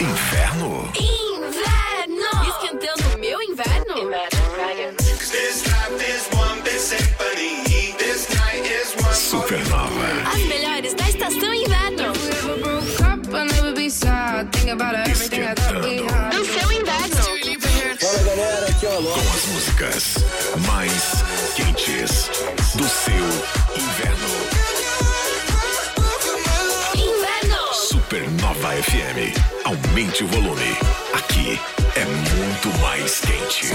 Inverno? Inverno! Esquentando o meu inverno? Supernova. As melhores da estação inverno. No seu inverno. Com as músicas mais quentes do seu inverno. Inverno. Supernova FM. Aumente o volume. Aqui é muito mais quente.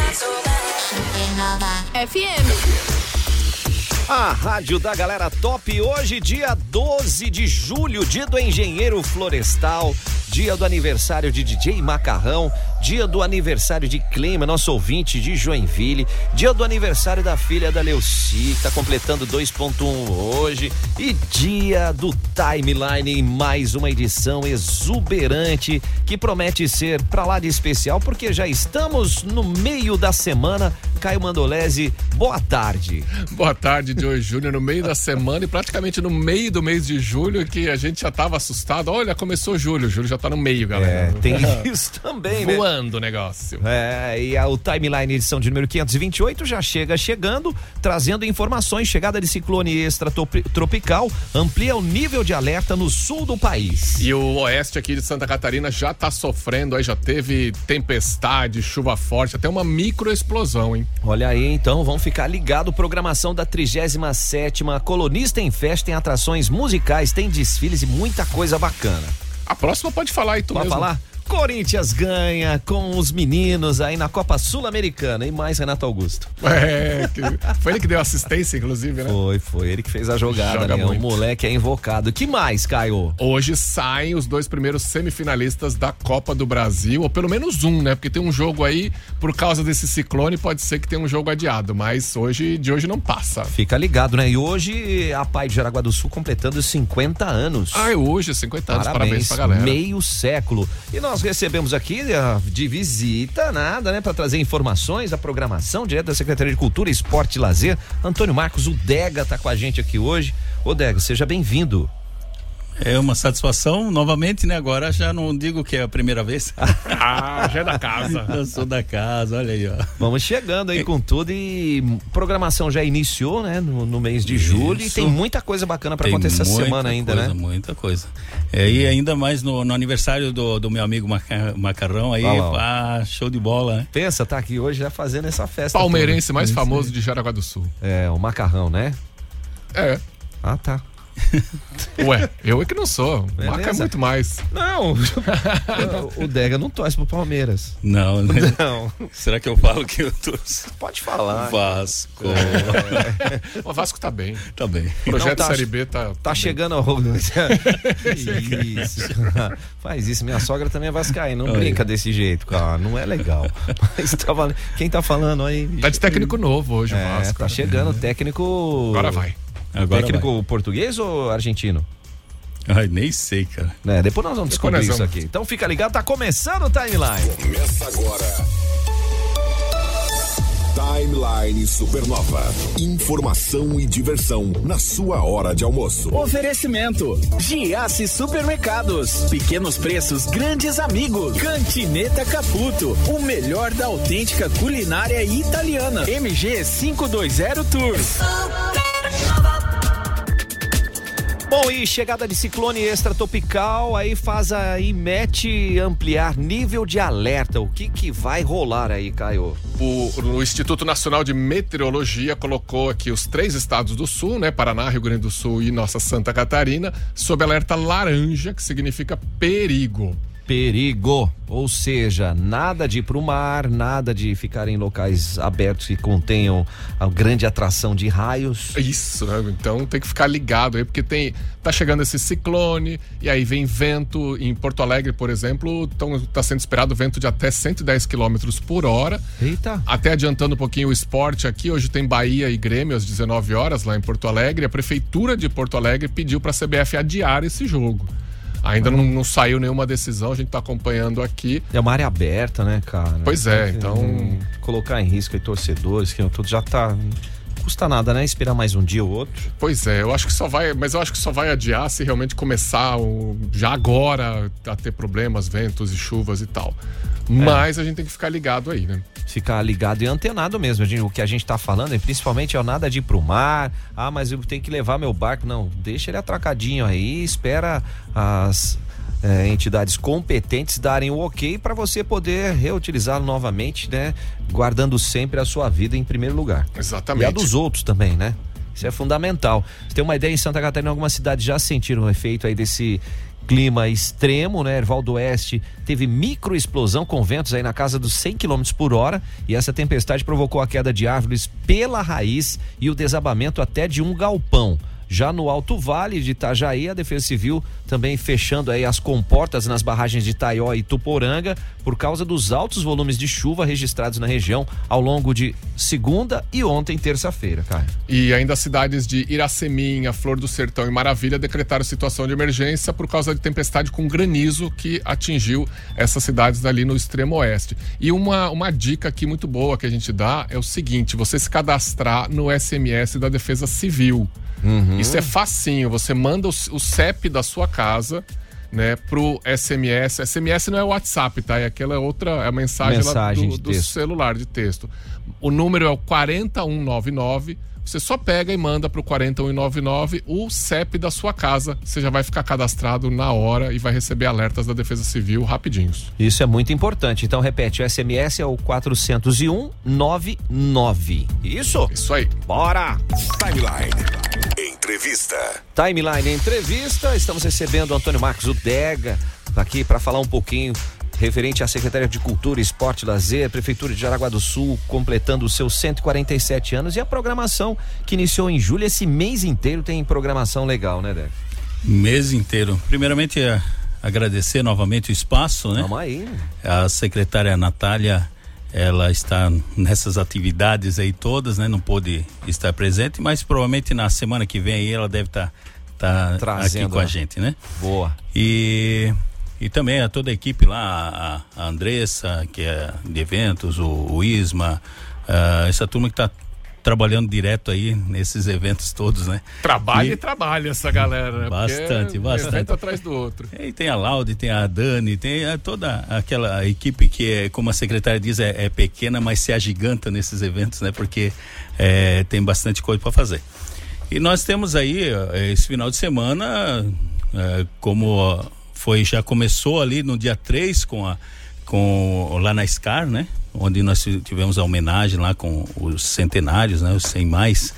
FM. A rádio da galera top hoje, dia 12 de julho, dia do engenheiro florestal, dia do aniversário de DJ Macarrão, dia do aniversário de Clima, nosso ouvinte de Joinville, dia do aniversário da filha da Leuci, que tá completando 2.1 hoje, e dia do Timeline mais uma edição exuberante que promete ser pra lá de especial, porque já estamos no meio da semana. Caio Mandolese, boa tarde. Boa tarde, Joey Júnior, no meio da semana e praticamente no meio do mês de julho que a gente já tava assustado. Olha, começou julho, julho já tá no meio, galera. É, tem isso também, né? Voando o negócio. É, e a, o Timeline edição de número 528 já chega chegando, trazendo informações. Chegada de ciclone extratropical amplia o nível de alerta no sul do país. E o oeste aqui de Santa Catarina já tá sofrendo, aí já teve tempestade, chuva forte, até uma microexplosão, hein? Olha aí, então, vamos ficar ligado. Programação da 37 Colonista em Festa tem atrações musicais, tem desfiles e muita coisa bacana. A próxima pode falar aí, tu Pode mesmo. falar? Corinthians ganha com os meninos aí na Copa Sul-Americana e mais Renato Augusto. É, foi ele que deu assistência, inclusive, né? Foi, foi ele que fez a jogada, Joga né? O moleque é invocado. Que mais, Caio? Hoje saem os dois primeiros semifinalistas da Copa do Brasil, ou pelo menos um, né? Porque tem um jogo aí, por causa desse ciclone, pode ser que tenha um jogo adiado, mas hoje de hoje não passa. Fica ligado, né? E hoje a Pai de Jaraguá do Sul completando 50 anos. Ah, hoje, 50 anos, parabéns, pra galera. meio século. E nós recebemos aqui de visita, nada, né? Pra trazer informações da programação direto da Secretaria de Cultura, Esporte e Lazer. Antônio Marcos, o Dega tá com a gente aqui hoje. Ô Dega, seja bem-vindo. É uma satisfação novamente, né? Agora já não digo que é a primeira vez. Ah, já é da casa. Eu sou da casa, olha aí, ó. Vamos chegando aí com tudo e programação já iniciou, né? No, no mês de julho e Isso. tem muita coisa bacana pra Tem acontecer essa semana ainda, coisa, né? Muita coisa. É, e ainda mais no, no aniversário do, do meu amigo Maca- Macarrão aí, ah, show de bola, né? Pensa, tá aqui hoje já fazendo essa festa. Palmeirense mais famoso de Jaraguá do Sul. toda. É, o macarrão, né? É. Ah, tá. Ué, eu é que não sou. O Maca é Beleza. muito mais. Não, o Dega não torce pro Palmeiras. Não, né? Não, Será que eu falo que eu torço? pode falar. Vasco. O Vasco tá bem. tá bem. Projeto Não, tá- Série B tá. Tá bem. chegando ao. isso. Faz isso. Minha sogra também é vascaína. Não Aí. brinca desse jeito, cara. Não é legal. Mas tá valendo. Quem tá falando aí? Tá de técnico novo hoje, o É, Vasco. tá chegando técnico. Agora vai. Agora técnico português ou argentino? vai. Ai, nem sei, cara. É, depois nós vamos descobrir isso aqui. Então fica ligado, tá começando o timeline. Começa agora. Timeline Supernova. Informação e diversão na sua hora de almoço. Oferecimento: Giasse Supermercados. Pequenos preços, grandes amigos. Cantineta Caputo. O melhor da autêntica culinária italiana. MG 520 Tours. Bom, e chegada de ciclone extratropical, aí faz aí mete ampliar nível de alerta. O que que vai rolar aí, Caio? O, o Instituto Nacional de Meteorologia colocou aqui os três estados do sul, né? Paraná, Rio Grande do Sul e nossa Santa Catarina, sob alerta laranja, que significa perigo. Perigo, ou seja, nada de ir pro mar, nada de ficar em locais abertos que contenham a grande atração de raios. Isso, né? Então tem que ficar ligado aí, porque tem tá chegando esse ciclone e aí vem vento em Porto Alegre, por exemplo, tão, tá sendo esperado vento de até 110 km por hora. Eita. Até adiantando um pouquinho o esporte aqui, hoje tem Bahia e Grêmio às 19 horas lá em Porto Alegre. A prefeitura de Porto Alegre pediu para a CBF adiar esse jogo. Ainda não, não saiu nenhuma decisão, a gente tá acompanhando aqui. É uma área aberta, né, cara? Pois é, então- Colocar em risco aí torcedores, que tudo já tá. Custa nada, né? Esperar mais um dia ou outro. Pois é, eu acho que só vai, mas eu acho que só vai adiar se realmente começar o, já agora a ter problemas, ventos e chuvas e tal. Mas a gente tem que ficar ligado aí, né? Ficar ligado e antenado mesmo. gente. O que a gente tá falando, é principalmente é o nada de ir pro mar. Ah, mas eu tenho que levar meu barco. Não, deixa ele atracadinho aí, espera as é, entidades competentes darem o ok para você poder reutilizá-lo novamente, né? Guardando sempre a sua vida em primeiro lugar. Exatamente. E a dos outros também, né? Isso é fundamental. Você tem uma ideia em Santa Catarina, algumas cidades já sentiram o efeito aí desse clima extremo, né? Erval do Oeste teve microexplosão com ventos aí na casa dos 100 km por hora e essa tempestade provocou a queda de árvores pela raiz e o desabamento até de um galpão. Já no Alto Vale de Itajaí, a Defesa Civil também fechando aí as comportas nas barragens de Taió e Tuporanga por causa dos altos volumes de chuva registrados na região ao longo de segunda e ontem, terça-feira, cara. E ainda as cidades de Iraceminha, Flor do Sertão e Maravilha decretaram situação de emergência por causa de tempestade com granizo que atingiu essas cidades ali no extremo oeste. E uma, uma dica aqui muito boa que a gente dá é o seguinte: você se cadastrar no SMS da Defesa Civil. Isso é facinho, você manda o, o CEP da sua casa. Né, pro SMS. SMS não é WhatsApp, tá? É aquela outra é a mensagem, Mensagem lá de do, do celular de texto. O número é o 4199. Você só pega e manda pro 4199 o CEP da sua casa. Você já vai ficar cadastrado na hora e vai receber alertas da Defesa Civil rapidinhos. Isso é muito importante. Então repete, o SMS é o 401 99. Isso? Isso aí. Bora! Timeline. Entrevista. Timeline Entrevista, estamos recebendo o Antônio Marcos Udega aqui para falar um pouquinho referente à Secretaria de Cultura, Esporte e Lazer, Prefeitura de Jaraguá do Sul, completando os seus 147 anos e a programação que iniciou em julho, esse mês inteiro tem programação legal, né, Dega? Mês inteiro. Primeiramente, é agradecer novamente o espaço, né? Vamos aí. A secretária Natália, ela está nessas atividades aí todas, né? Não pôde estar presente, mas provavelmente na semana que vem aí ela deve estar tá, aqui Trazendo, com a né? gente, né? Boa. E, e também a toda a equipe lá, a, a Andressa, que é de eventos, o, o Isma, ah, essa turma que está trabalhando direto aí nesses eventos todos, né? Trabalha e, E- trabalha essa galera, né? Bastante, é um bastante. evento atrás do outro. E tem a Laude, tem a Dani, tem a- toda aquela equipe que, é, como a secretária diz, é, é pequena, mas se agiganta nesses eventos, né? Porque é, tem bastante coisa para fazer. E nós temos aí ó, esse final de semana, é, como foi, já começou ali no dia 3 com a com lá na SCAR, né? Onde nós tivemos a homenagem lá com os centenários, né? Os 100 mais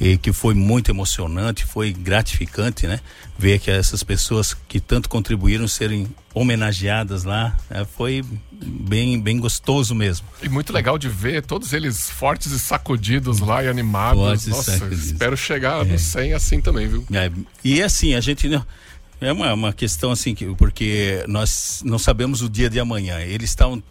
e que foi muito emocionante, foi gratificante, né? Ver que essas pessoas que tanto contribuíram serem homenageadas lá, né? foi bem bem gostoso mesmo. E muito legal de ver todos eles fortes e sacudidos lá e animados. Fortes Nossa, sacudidos. espero chegar no 100 assim também, viu? É, e assim, a gente é uma, uma questão assim que porque nós não sabemos o dia de amanhã. Eles estão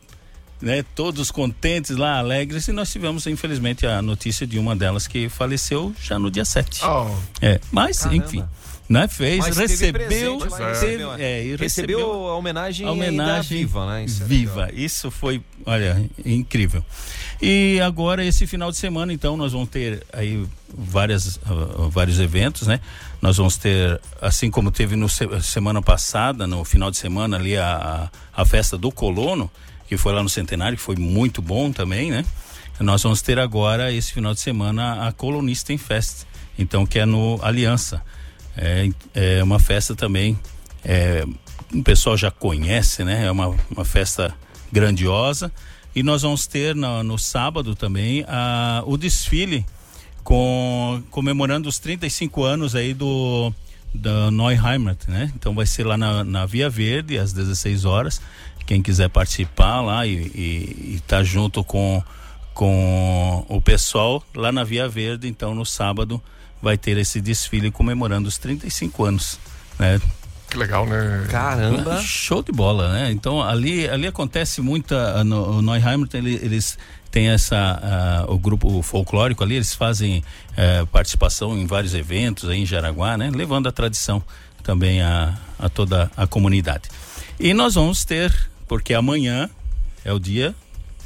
né, todos contentes lá, alegres, e nós tivemos, infelizmente, a notícia de uma delas que faleceu já no dia 7. Oh, É, mas, Caramba. enfim, né, fez, Mas teve recebeu, presente, teve- recebeu, né? é, Recebeu recebeu a homenagem, a homenagem viva, né? Isso é viva. Isso foi, olha, incrível. E agora esse final de semana, então, nós vamos ter aí várias, ah, vários eventos, né? Nós vamos ter, assim como teve no se- semana passada, no final de semana ali a, a festa do colono, que foi lá no Centenário, que foi muito bom também, né? Nós vamos ter agora esse final de semana a Colonista Fest, então que é no Aliança. É, é uma festa também é, o pessoal já conhece, né? É uma, uma festa grandiosa. E nós vamos ter no, no sábado também a, o desfile com, comemorando os 35 anos aí do da Neuheimat, né? Então vai ser lá na, na Via Verde às 16 horas. Quem quiser participar lá e estar junto com com o pessoal lá na Via Verde, então no sábado vai ter esse desfile comemorando os 35 anos, né? que legal, né? Caramba. Show de bola, né? Então ali, ali acontece muita. No, o Neuheimer ele- eles têm essa. ah, o grupo folclórico ali, eles fazem eh, participação em vários eventos aí em Jaraguá, né? Levando a tradição também a, a toda a comunidade. E nós vamos ter, porque amanhã é o dia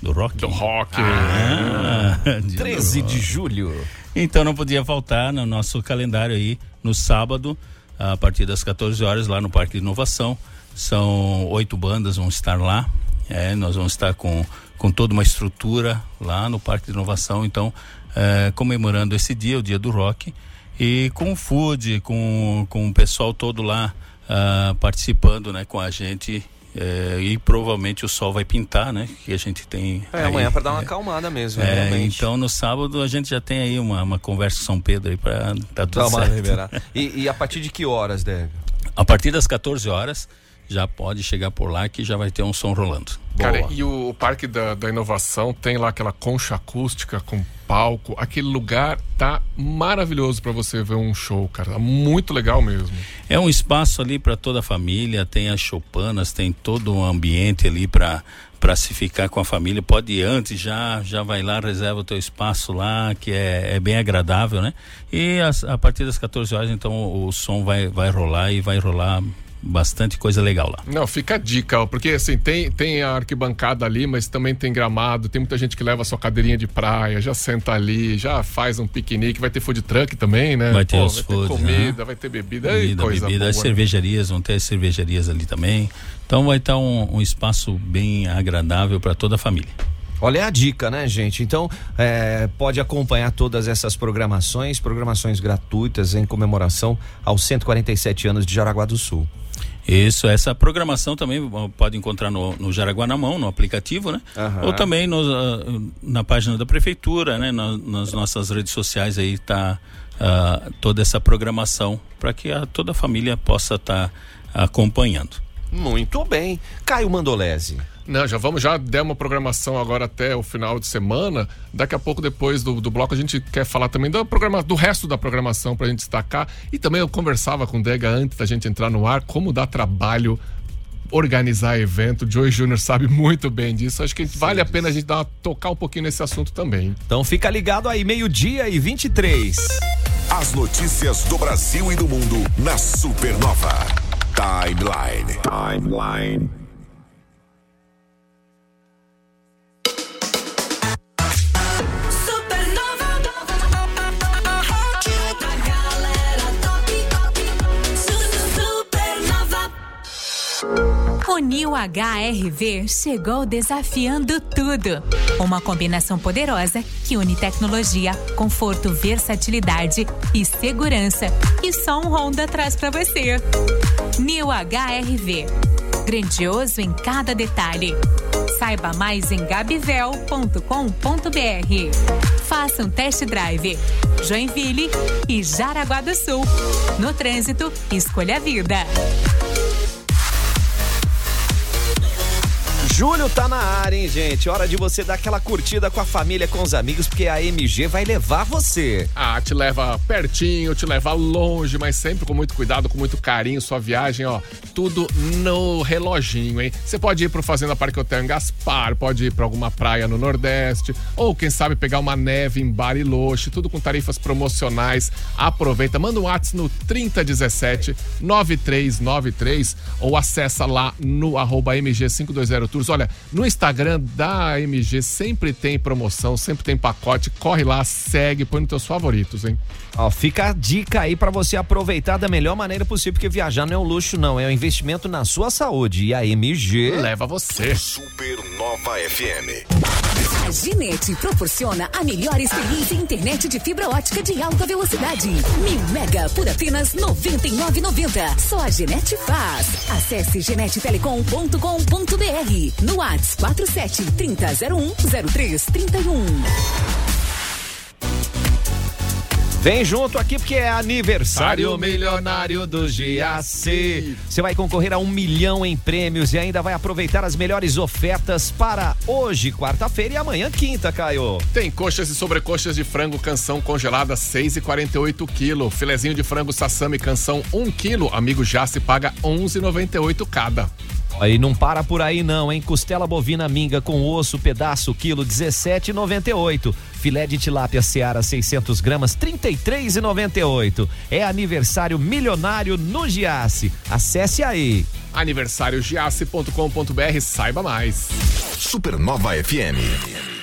do rock. Do rock. Ah, dia do 13 rock. de julho. Então não podia faltar no nosso calendário aí, no sábado, a partir das 14 horas, lá no Parque de Inovação. São oito bandas vão estar lá. É, nós vamos estar com, com toda uma estrutura lá no Parque de Inovação. Então, é, comemorando esse dia, o dia do rock. E com o food, com, com o pessoal todo lá uh, participando né, com a gente é, e provavelmente o sol vai pintar, né? Que a gente tem. É, amanhã para dar uma é, acalmada mesmo. É, então no sábado a gente já tem aí uma, uma conversa com São Pedro aí para tá tudo Dá certo. E, e, a partir de que horas, deve? A partir das 14 horas já pode chegar por lá que já vai ter um som rolando. Cara, Boa. e o Parque da, da Inovação tem lá aquela concha acústica com palco. Aquele lugar tá maravilhoso para você ver um show, cara. Tá muito legal mesmo. É um espaço ali para toda a família, tem as chopanas, tem todo um ambiente ali para para se ficar com a família, pode ir antes já, já vai lá, reserva o teu espaço lá, que é, é bem agradável, né? E a, a partir das 14 horas, então, o, o som vai, vai rolar e vai rolar bastante coisa legal lá. Não, fica a dica, porque assim, tem, tem a arquibancada ali, mas também tem gramado, tem muita gente que leva a sua cadeirinha de praia, já senta ali, já faz um piquenique, vai ter food truck também, né? Vai ter Pô, vai foods, ter comida, né? vai ter bebida, comida, coisa bebida, boa, as né? cervejarias, vão ter as cervejarias ali também. Então vai estar um, um espaço bem agradável para toda a família. Olha a dica, né, gente? Então, é, pode acompanhar todas essas programações, programações gratuitas em comemoração aos 147 anos de Jaraguá do Sul. Isso, essa programação também pode encontrar no, no Jaraguá na Mão, no aplicativo, né? Uhum. Ou também uh, na página da prefeitura, né? Na, nas nossas redes sociais aí está uh, toda essa programação para que a, toda a família possa estar tá acompanhando. Muito bem. Caio Mandolese. Não, já vamos, já der uma programação agora até o final de semana. Daqui a pouco, depois do, do bloco, a gente quer falar também do, programa, do resto da programação para a gente destacar. E também eu conversava com o Dega antes da gente entrar no ar, como dá trabalho organizar evento. O Joey Júnior sabe muito bem disso. Acho que Sim, vale a pena a gente dar uma, tocar um pouquinho nesse assunto também. Então fica ligado aí, meio-dia e 23. As notícias do Brasil e do mundo na Supernova. Timeline. Timeline. New HRV chegou desafiando tudo. Uma combinação poderosa que une tecnologia, conforto, versatilidade e segurança. E só um Honda traz para você. New HRV. Grandioso em cada detalhe. Saiba mais em gabivel.com.br. Faça um test drive. Joinville e Jaraguá do Sul. No trânsito, escolha a vida. Julho tá na área, hein, gente? Hora de você dar aquela curtida com a família, com os amigos, porque a MG vai levar você. Ah, te leva pertinho, te leva longe, mas sempre com muito cuidado, com muito carinho. Sua viagem, ó, tudo no reloginho, hein? Você pode ir pro Fazenda Parque Hotel em Gaspar, pode ir pra alguma praia no Nordeste, ou quem sabe pegar uma neve em Bariloche, tudo com tarifas promocionais. Aproveita, manda um WhatsApp no 3017 9393 ou acessa lá no arroba MG520 Tours Olha, no Instagram da AMG sempre tem promoção, sempre tem pacote. Corre lá, segue, põe nos teus favoritos, hein? Ó, fica a dica aí para você aproveitar da melhor maneira possível, porque viajar não é um luxo, não, é um investimento na sua saúde. E a MG leva você. Supernova FM. A Ginete proporciona a melhor experiência em internet de fibra ótica de alta velocidade. Mil mega por apenas R$ 99,90. Só a Ginete faz. Acesse genetetelecom.com.br no WhatsApp 47 3001 0331. Vem junto aqui porque é aniversário milionário do GAC. Você vai concorrer a um milhão em prêmios e ainda vai aproveitar as melhores ofertas para hoje, quarta-feira e amanhã, quinta, Caio. Tem coxas e sobrecoxas de frango canção congelada 6,48 quilo. Filezinho de frango sassami canção 1 quilo. Amigo já se paga 11,98 cada. Aí não para por aí não, hein? Costela bovina minga com osso, pedaço, quilo 17,98. Filé de tilápia seara 600 gramas 33,98. É aniversário milionário no Giasse. Acesse aí. Aniversáriogiasse.com.br, saiba mais. Supernova FM.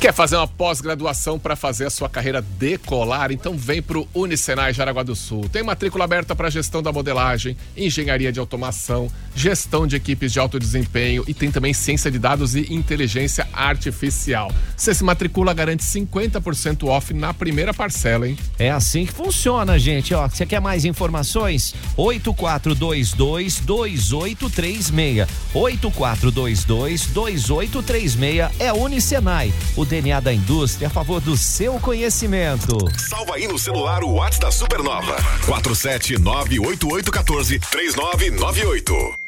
Quer fazer uma pós-graduação para fazer a sua carreira decolar? Então vem para o Unicenai Jaraguá do Sul. Tem matrícula aberta para gestão da modelagem, engenharia de automação, gestão de equipes de alto desempenho e tem também ciência de dados e inteligência artificial. Você se matricula, garante 50% off na primeira parcela, hein? É assim que funciona, gente. Ó, você quer mais informações? 8422-2836. 8422-2836 é Unicenai. O DNA da indústria a favor do seu conhecimento. Salva aí no celular o WhatsApp da Supernova. 47988143998.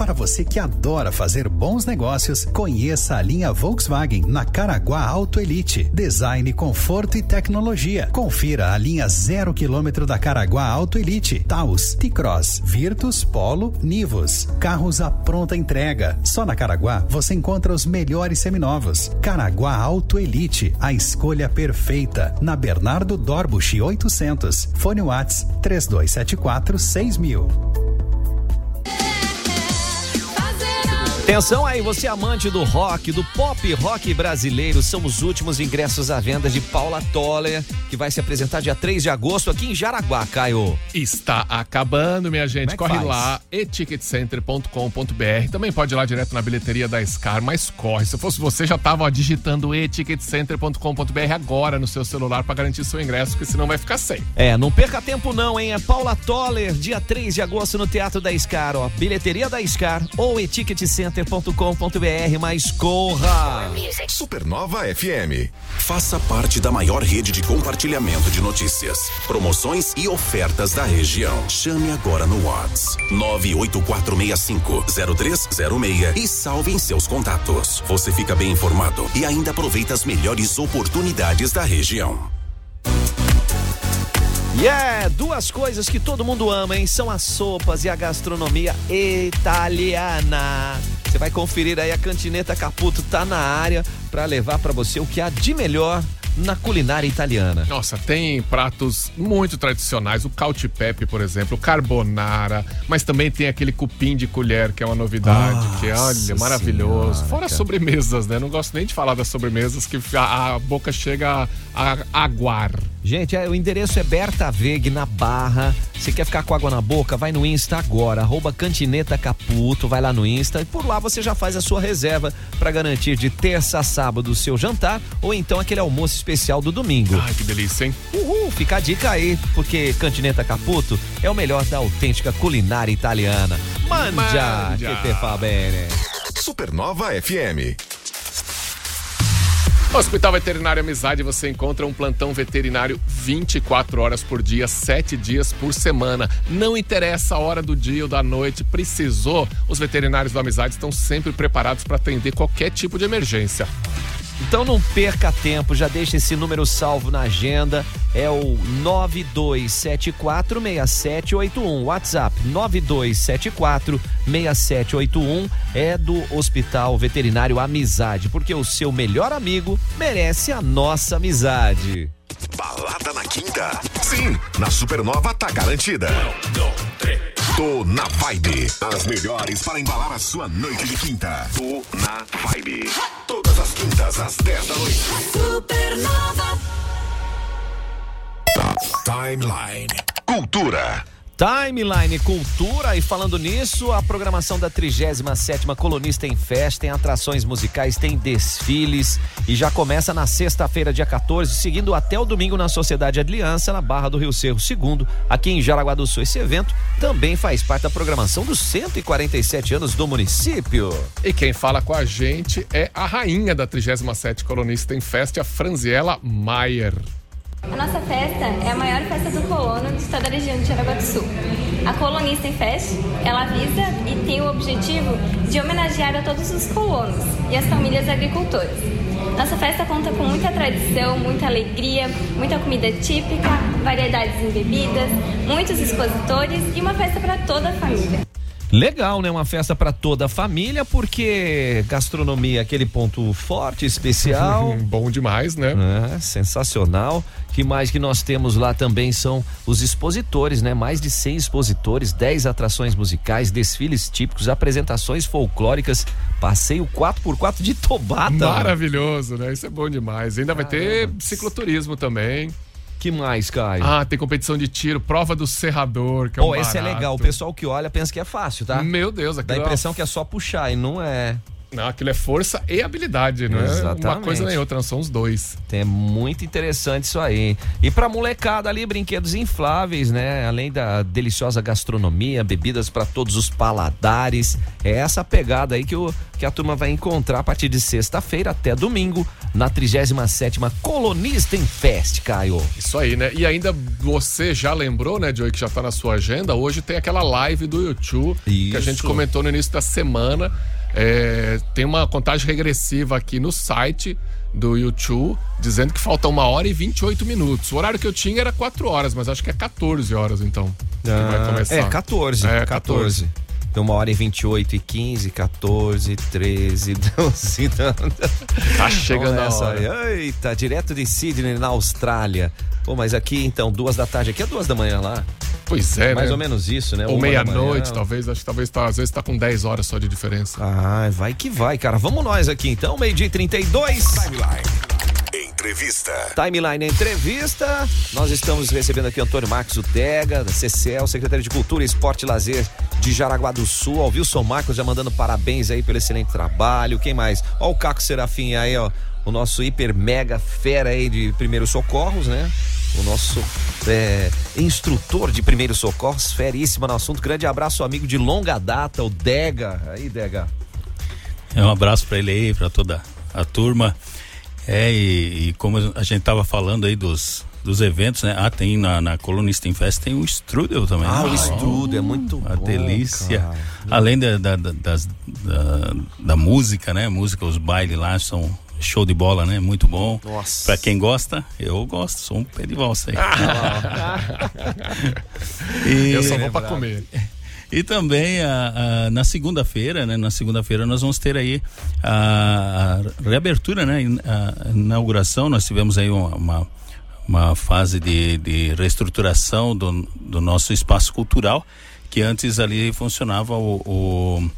Para você que adora fazer bons negócios, conheça a linha Volkswagen na Caraguá Auto Elite. Design, conforto e tecnologia. Confira a linha zero quilômetro da Caraguá Auto Elite. Taos, T-Cross, Virtus, Polo, Nivus. Carros à pronta entrega. Só na Caraguá você encontra os melhores seminovos. Caraguá Auto Elite, a escolha perfeita. Na Bernardo Dorbuch 800. Fone Whats 3274 6000. Atenção aí, você é amante do rock, do pop rock brasileiro, são os últimos ingressos à venda de Paula Toller, que vai se apresentar dia 3 de agosto aqui em Jaraguá, Caio. Está acabando, minha gente. É corre faz? lá, eticketcenter.com.br. Também pode ir lá direto na bilheteria da Scar, mas corre. Se fosse você, já tava ó, digitando eticketcenter.com.br agora no seu celular para garantir seu ingresso, porque senão vai ficar sem. É, não perca tempo não, hein? É Paula Toller, dia 3 de agosto no Teatro da Scar, ó. Bilheteria da Scar ou eticketcenter.com.br, mas corra! Supernova FM. Faça parte da maior rede de compartilhamento de notícias, promoções e ofertas da região. Chame agora no Whats 984650306 e salve em seus contatos. Você fica bem informado e ainda aproveita as melhores oportunidades da região. E é, duas coisas que todo mundo ama, hein? São as sopas e a gastronomia italiana. Você vai conferir aí a Cantineta Caputo tá na área para levar para você o que há de melhor na culinária italiana. Nossa, tem pratos muito tradicionais, o caute pepe, por exemplo, o carbonara, mas também tem aquele cupim de colher, que é uma novidade, que é, olha, Nossa maravilhoso. Senhora, Fora cara. sobremesas, né? Não gosto nem de falar das sobremesas, que a, a boca chega a, a aguar. Gente, é, o endereço é Berta Veg na Barra. Você quer ficar com água na boca? Vai no Insta agora, arroba Cantineta Caputo, vai lá no Insta e por lá você já faz a sua reserva para garantir de terça a sábado o seu jantar ou então aquele almoço especial do domingo. Ai, que delícia, hein? Uhul, fica a dica aí, porque Cantineta Caputo é o melhor da autêntica culinária italiana. Mangia, Mangia. que te fa bene. Supernova FM. Hospital Veterinário Amizade você encontra um plantão veterinário 24 horas por dia, 7 dias por semana. Não interessa a hora do dia ou da noite, precisou, os veterinários da Amizade estão sempre preparados para atender qualquer tipo de emergência. Então não perca tempo, já deixa esse número salvo na agenda. É o 92746781. WhatsApp 92746781 é do Hospital Veterinário Amizade, porque o seu melhor amigo merece a nossa amizade. Balada na quinta. Sim, na Supernova tá garantida. Tô na vibe. As melhores para embalar a sua noite de quinta. Tô na vibe. Todas as quintas às 10 da noite. Supernova. Timeline. Cultura. Timeline Cultura e falando nisso, a programação da 37ª Colunista em Festa, tem atrações musicais, tem desfiles e já começa na sexta-feira, dia 14, seguindo até o domingo na Sociedade Aliança, na Barra do Rio Cerro Segundo, aqui em Jaraguá do Sul. Esse evento também faz parte da programação dos 147 anos do município. E quem fala com a gente é a rainha da 37 Colonista em Festa, a Franziela Maier. A nossa festa é a maior festa do colono de toda a região de Jaraguá do Sul. A Colonista em Fest, ela visa e tem o objetivo de homenagear a todos os colonos e as famílias agricultoras. Nossa festa conta com muita tradição, muita alegria, muita comida típica, variedades em bebidas, muitos expositores e uma festa para toda a família. Legal, né? Uma festa para toda a família, porque gastronomia é aquele ponto forte, especial. Bom demais, né? É, sensacional. Que mais que nós temos lá também são os expositores, né? Mais de 100 expositores, 10 atrações musicais, desfiles típicos, apresentações folclóricas, passeio 4x4 de Tobata. Maravilhoso, né? Isso é bom demais. Ainda vai ter cicloturismo também. Que mais, Caio? Ah, tem competição de tiro, prova do serrador, que é um Pô, esse é barato. legal. O pessoal que olha pensa que é fácil, tá? Meu Deus, Dá a aquilo é impressão que é só puxar e não é. Não, aquilo é força e habilidade, não é uma Exatamente. coisa nem outra, não são os dois. É muito interessante isso aí. E pra molecada ali, brinquedos infláveis, né? Além da deliciosa gastronomia, bebidas para todos os paladares. É essa pegada aí que, o, que a turma vai encontrar a partir de sexta-feira até domingo, na 37ª Colonista em Fest, Caio. Isso aí, né? E ainda você já lembrou, né, Joey, que já tá na sua agenda, hoje tem aquela live do YouTube que a gente Isso. comentou no início da semana. É, tem uma contagem regressiva aqui no site do YouTube, dizendo que falta uma hora e 28 minutos. O horário que eu tinha era 4 horas, mas acho que é 14 horas, então. que vai começar. É, 14. É, 14. Tem uma hora e 28 e 15, 14, 13, 12. Tá chegando a Vamos nessa hora. aí. Eita, direto de Sydney, na Austrália. Pô, mas aqui então, duas da tarde. Aqui é duas da manhã lá. Pois é, Mais né? ou menos isso, né? Ou meia-noite, talvez. Acho que talvez tá, às vezes tá com 10 horas só de diferença. Ah, vai que vai, cara. Vamos nós aqui então, meio-dia e 32. Timeline. Entrevista. Timeline Entrevista. Nós estamos recebendo aqui Antônio Marcos Utega, da CCL, secretário de Cultura, Esporte e Lazer de Jaraguá do Sul. Ó, o Wilson Marcos já mandando parabéns aí pelo excelente trabalho. Quem mais? Ó, o Caco Serafim aí, ó. O nosso hiper mega fera aí de primeiros socorros, né? O nosso é, instrutor de primeiros socorros, feríssima no assunto. Grande abraço, amigo de longa data, o Dega. Aí, Dega. É um abraço para ele aí, para toda a turma. É, e, e como a gente tava falando aí dos, dos eventos, né? Ah, tem na, na Colonista em Fest tem o Strudel também. Ah, né? o Estudo, é muito Uma bom, delícia. cara. Além da, da, da, das- da, da música, né? Música, os bailes lá são show de bola, né? Muito bom. Nossa. Pra quem gosta, eu gosto, sou um pé de valsa aí. E- Eu só vou pra comer. e também a- a- na segunda-feira, né? Na segunda-feira nós vamos ter aí a, a reabertura, né? A inauguração. Nós tivemos aí uma, uma, uma fase de, de reestruturação do, do nosso espaço cultural, que antes ali funcionava o, o,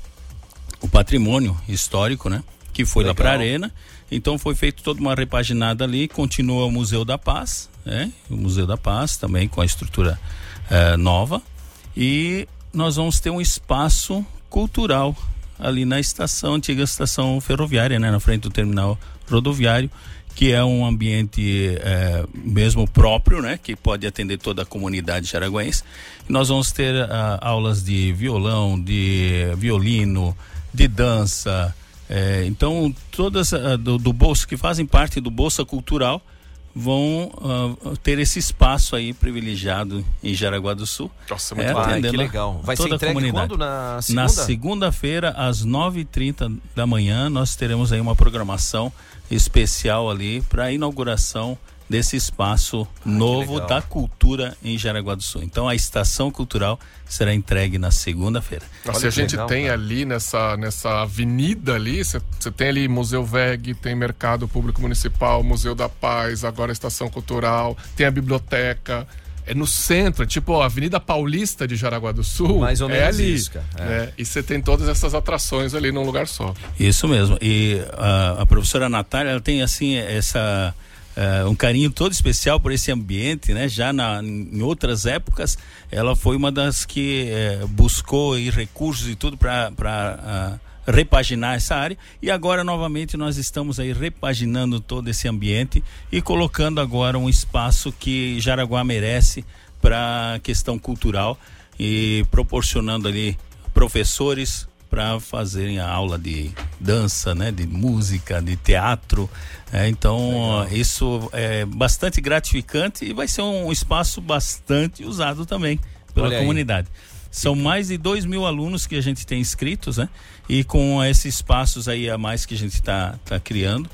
o patrimônio histórico, né? Que foi lá para a Legal. arena. Então foi feito toda uma repaginada ali. Continua o Museu da Paz, né? O Museu da Paz também com a estrutura eh, nova. E nós vamos ter um espaço cultural ali na estação, antiga estação ferroviária, né? Na frente do terminal rodoviário, que é um ambiente eh, mesmo próprio, né? Que pode atender toda a comunidade jaraguense. Nós vamos ter ah, aulas de violão, de violino, de dança. Eh, então, todas ah, do, do bolso que fazem parte do Bolsa Cultural vão ah, ter esse espaço aí privilegiado em Jaraguá do Sul. Nossa, muito É, atendendo que legal. Vai ser entregue comunidade. quando? Na segunda? Na segunda-feira, às 9h30 da manhã, nós teremos aí uma programação especial ali para a inauguração desse espaço novo legal. da cultura em Jaraguá do Sul. Então, a estação cultural será entregue na segunda-feira. Nossa, Olha e a gente legal, tem cara. ali nessa, nessa avenida ali, você tem ali Museu VEG, tem Mercado Público Municipal, Museu da Paz, agora a Estação Cultural, tem a biblioteca. É no centro, é tipo a Avenida Paulista de Jaraguá do Sul. Mais ou é menos ali, isso, cara. É. né? E você tem todas essas atrações ali num lugar só. Isso mesmo. E a, a professora Natália, ela tem assim essa eh, um carinho todo especial por esse ambiente, né? Já na, em outras épocas, ela foi uma das que eh, buscou aí recursos e tudo para repaginar essa área e agora novamente nós estamos aí repaginando todo esse ambiente e colocando agora um espaço que Jaraguá merece para questão cultural e proporcionando ali professores para fazerem a aula de dança, né, de música, de teatro. É, então isso é bastante gratificante e vai ser um espaço bastante usado também pela Olha aí. comunidade. São mais de 2 mil alunos que a gente tem inscritos, né? E com esses espaços aí a mais que a gente está tá criando,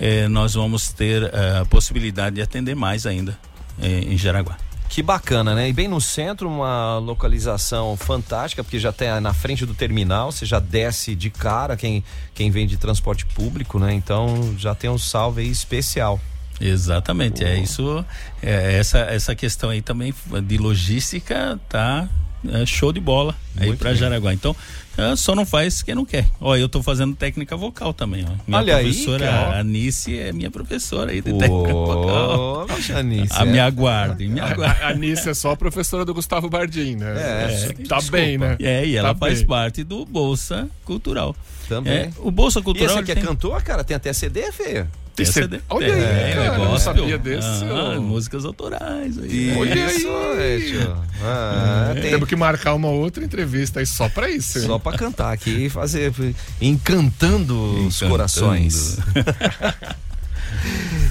eh, nós vamos ter eh, a possibilidade de atender mais ainda eh, em Jaraguá. Que bacana, né? E bem no centro, uma localização fantástica, porque já tem na frente do terminal, você já desce de cara quem, quem vem de transporte público, né? Então já tem um salve aí especial. Exatamente, é isso. É, essa, essa questão aí também de logística tá é, show de bola aí para Jaraguá. Então, é, só não faz quem não quer. Ó, eu tô fazendo técnica vocal também, ó. Minha Olha professora aí, Anice é minha professora aí de técnica vocal. Anice, a é. me aguarde, me aguarde. A Anice é só a professora do Gustavo Bardim, né? É, tá bem, né? É, e ela Tá faz bem. parte do Bolsa Cultural. Também. É, o Bolsa E Cultural. esse aqui é tem- cantor, cara? Tem até CD, feio? Tem Esse- CD. Olha aí, É, cara, eu não gospel. sabia desse, Ah, músicas autorais. Aí. Olha aí. Isso, é, tio. Ah, tem- Temos que marcar uma outra entrevista aí só pra isso. Só pra cantar aqui e fazer. Encantando, os Encantando. corações.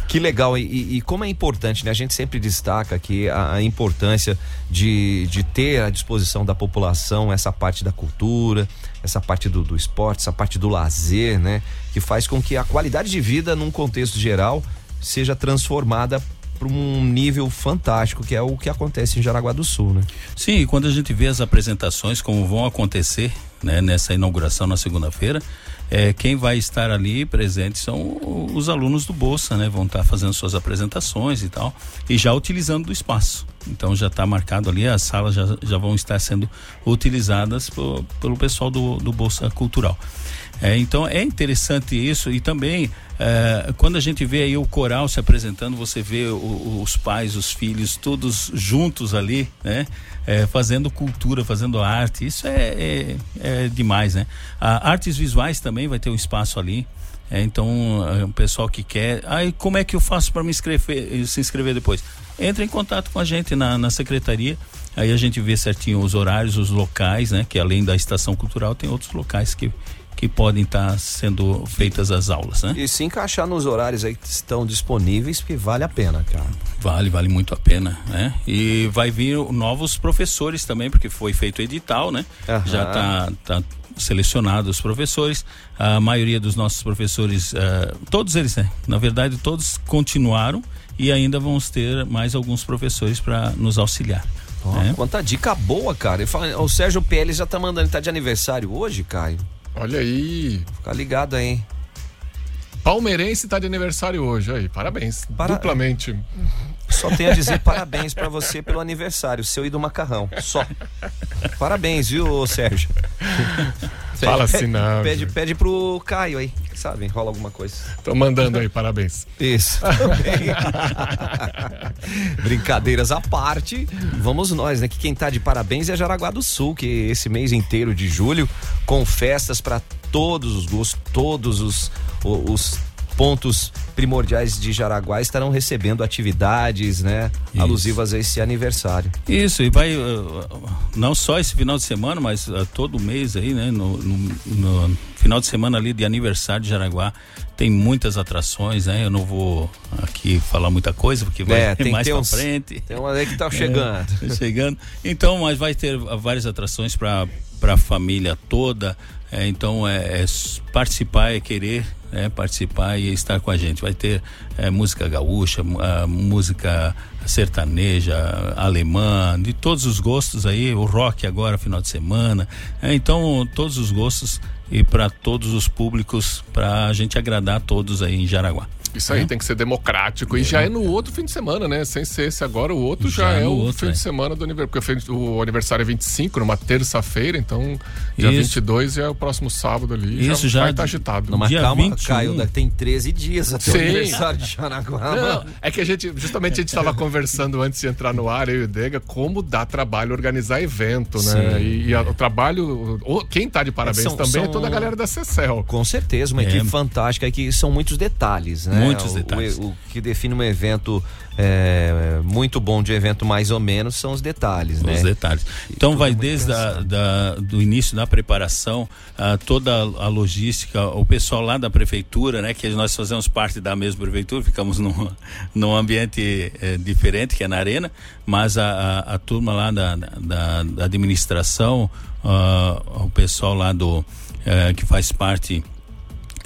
que legal. E, e- e como é importante, né? A gente sempre destaca aqui a, a importância de, de ter à disposição da população essa parte da cultura, essa parte do, do esporte, essa parte do lazer, né? Que faz com que a qualidade de vida, num contexto geral, seja transformada para um nível fantástico, que é o que acontece em Jaraguá do Sul, né? Sim, quando a gente vê as apresentações como vão acontecer né, nessa inauguração na segunda-feira, é, quem vai estar ali presente são os alunos do Bolsa, né? Vão estar fazendo suas apresentações e tal, e já utilizando do espaço. Então já está marcado ali, as salas já, já vão estar sendo utilizadas pelo pessoal do, do Bolsa Cultural. É, então é interessante isso e também é, quando a gente vê aí o coral se apresentando, você vê o- os pais, os filhos, todos juntos ali, né? É, fazendo cultura, fazendo arte, isso é, é, é demais, né? A artes visuais também vai ter um espaço ali. É, então, é, o pessoal que quer, aí como é que eu faço para me inscrever, se inscrever depois? Entra em contato com a gente na, na secretaria, aí a gente vê certinho os horários, os locais, né? Que além da estação cultural tem outros locais que, que podem estar sendo feitas as aulas, né? E se encaixar nos horários aí que estão disponíveis, que vale a pena, cara. Vale, vale muito a pena, né? E vai vir novos professores também, porque foi feito edital, né? Aham. Já tá, tá selecionado os professores. A maioria dos nossos professores, eh, todos eles, né? Na verdade, todos continuaram e ainda vamos ter mais alguns professores para nos auxiliar. Ó, né? Quanta dica boa, cara. Eu falo, o Sérgio PL já tá mandando, ele tá de aniversário hoje, Caio. Olha aí. Fica ligado aí. hein? Palmeirense tá de aniversário hoje aí. Parabéns. Para- Duplamente. Só tenho a dizer parabéns pra você pelo aniversário, seu e do macarrão. Só. Parabéns, viu, Sérgio? Fala assim não, Pede, gente. pede pro Caio aí, sabe, rola alguma coisa. Tô mandando aí, parabéns. Isso. Brincadeiras à parte, vamos nós, né? Que quem tá de parabéns é Jaraguá do Sul, que esse mês inteiro de julho, com festas para todos os gostos, todos os, os pontos primordiais de Jaraguá estarão recebendo atividades, né? Isso. Alusivas a esse aniversário. Isso, e vai uh, não só esse final de semana, mas uh, todo mês aí, né? No, no- no final de semana ali de aniversário de Jaraguá, tem muitas atrações, né? Eu não vou aqui falar muita coisa, porque vai É, tem mais uns- frente. Tem uma aí que tá chegando. É, chegando. Então, mas vai ter várias atrações para para a família toda. É, então, é, é participar é querer é, participar e estar com a gente. Vai ter é, música gaúcha, mu- a música sertaneja, alemã, de todos os gostos aí, o rock agora, final de semana. É, então, todos os gostos e para todos os públicos, para a gente agradar todos aí em Jaraguá. Isso aí tem que ser democrático. E já é no outro fim de semana, né? Sem ser esse agora, o outro já, Já é no o outro, fim é. de semana do aniversário. Porque o o aniversário é 25, numa terça-feira, então dia Isso. 22 é o próximo sábado ali. Isso, já vai estar de- agitado. Não, mas Dia calma, 21. Caio, né, tem 13 dias até o Sim. aniversário de Jaraguá. Não, é que a gente, justamente a gente estava conversando antes de entrar no ar, eu e o Dega, como dá trabalho organizar evento, né? Sim. E, e a- o trabalho, o- quem tá de parabéns São- também é são- toda a galera da Cecel. Com certeza, uma É. equipe fantástica que são muitos detalhes, né? Muitos O- detalhes. O, o que define um evento é, muito bom de evento mais ou menos são os detalhes, né? Os detalhes. Então vai desde a, da, do início da preparação, a toda a logística, o pessoal lá da prefeitura, né? Que nós fazemos parte da mesma prefeitura, ficamos num, num ambiente eh, diferente, que é na arena, mas a, a, a turma lá da, da, da administração, ah, o pessoal lá do eh, que faz parte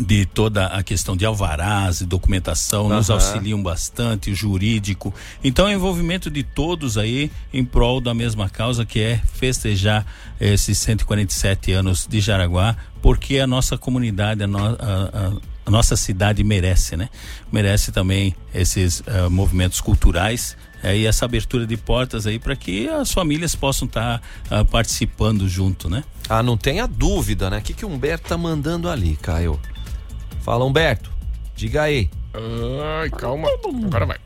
de toda a questão de alvarás e documentação, nos Aham. auxiliam bastante, jurídico. Então, é o envolvimento de todos aí em prol da mesma causa, que é festejar esses 147 anos de Jaraguá, porque a nossa comunidade, a, no- a- a- nossa cidade merece, né? Merece também esses ah, movimentos culturais eh, e essa abertura de portas aí para que as famílias possam estar participando junto, né? Ah, não tenha dúvida, né? O que, que o Humberto tá mandando ali, Caio? Fala, Humberto. Diga aí. Ai, calma. Agora vai.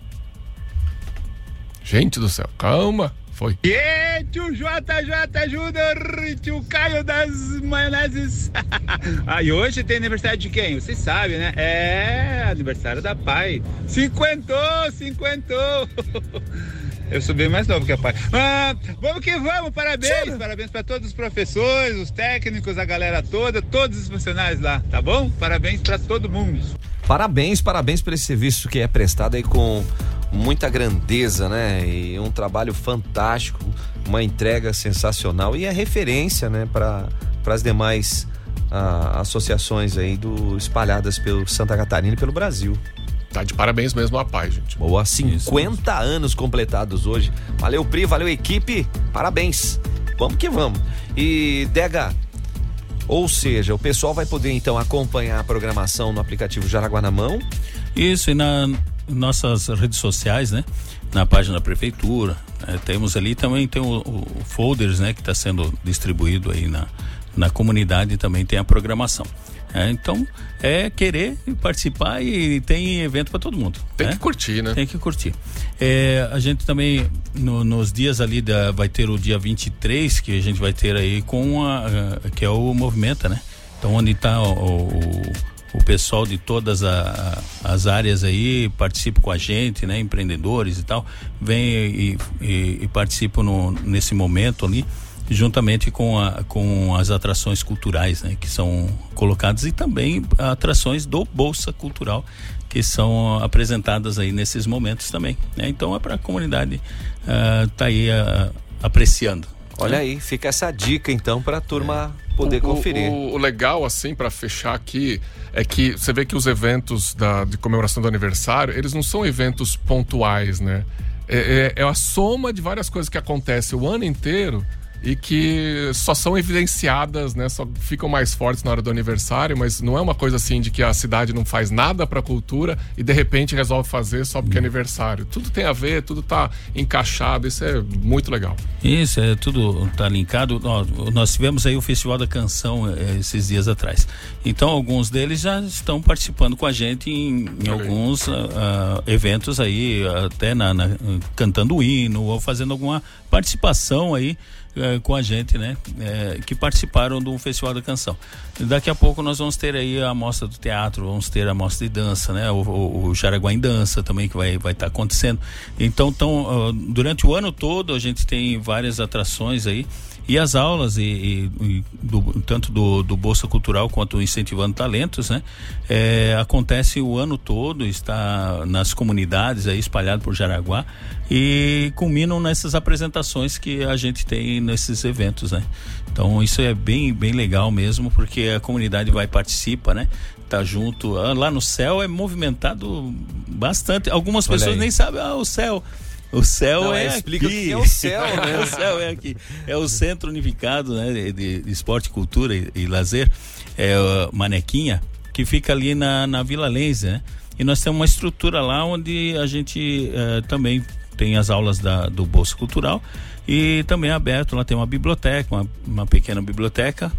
Gente do céu, calma. Foi. E tio JJ Júnior, tio Caio das maioneses. ah, e hoje tem aniversário de quem? Vocês sabem, né? É aniversário da pai. Cinquentou, cinquentou. Eu sou bem mais novo que a pai. Ah, vamos que vamos, parabéns. Parabéns para todos os professores, os técnicos, a galera toda, todos os funcionários lá, tá bom? Parabéns para todo mundo. Parabéns, parabéns por esse serviço que é prestado aí com muita grandeza, né? E um trabalho fantástico, uma entrega sensacional e é referência, né, para as demais ah, associações aí do espalhadas pelo Santa Catarina e pelo Brasil. Tá de parabéns mesmo a paz, gente. Boa, 50 anos completados hoje. Valeu, Pri, valeu, equipe. Parabéns. Vamos que vamos. E, Dega, ou seja, o pessoal vai poder então acompanhar a programação no aplicativo Jaraguá na Mão. Isso, e na nossas redes sociais, né? Na página da prefeitura, né, temos ali também tem o, o folders, né? Que está sendo distribuído aí na, na comunidade e também tem a programação. É, então, é querer participar e tem evento para todo mundo. Tem né? que curtir, né? Tem que curtir. É, a gente também, no- nos dias ali, da, vai ter o dia 23, que a gente vai ter aí com a, a- que é o Movimenta, né? Então, onde está o, o, o pessoal de todas a- as áreas aí, participa com a gente, né? Empreendedores e tal, vem e, e, e participam no, nesse momento ali juntamente com, a, com as atrações culturais né, que são colocadas e também atrações do Bolsa Cultural que são apresentadas aí nesses momentos também. né? Então é para a comunidade estar tá aí ah, apreciando. Olha né? aí, fica essa dica então para a turma poder O- o- conferir. O, o legal, assim, para fechar aqui, é que você vê que os eventos da, de comemoração do aniversário, eles não são eventos pontuais, né? É, é, é a soma de várias coisas que acontecem o ano inteiro e que só são evidenciadas, né? Só ficam mais fortes na hora do aniversário, mas não é uma coisa assim de que a cidade não faz nada para a cultura e de repente resolve fazer só porque é aniversário. Tudo tem a ver, tudo tá encaixado, isso é muito legal. Isso, é tudo tá linkado. Ó, nós tivemos aí o Festival da Canção eh, esses dias atrás. Então, alguns deles já estão participando com a gente em, em alguns ah, eventos aí, até na, na- cantando o hino ou fazendo alguma participação aí eh, com a gente, né? Eh, que participaram do Festival da Canção. Daqui a pouco nós vamos ter aí a mostra do teatro, vamos ter a mostra de dança, né? O, o, o Jaraguá em dança também que vai vai estar acontecendo. Então, tão, ah, durante o ano todo a gente tem várias atrações aí e as aulas e, e- do- tanto do, do Bolsa Cultural quanto incentivando talentos, né? É, acontece o ano todo, está nas comunidades aí espalhado por Jaraguá e culminam nessas apresentações que a gente tem nesses eventos, né? Então isso é bem bem legal mesmo porque a comunidade vai participa, né? Tá junto Ah, lá no céu é movimentado bastante. Algumas Olha pessoas aí. nem sabem ah, o céu. O céu Não, é é, explica aqui. que é o céu, né? o céu é aqui. É o Centro Unificado né, de, de- Esporte, Cultura e, e Lazer, é o Manequinha, que fica ali na, na Vila Lense, né? E nós temos uma estrutura lá onde a gente eh, também tem as aulas da, do Bolsa Cultural e também é aberto, lá tem uma biblioteca, uma, uma pequena biblioteca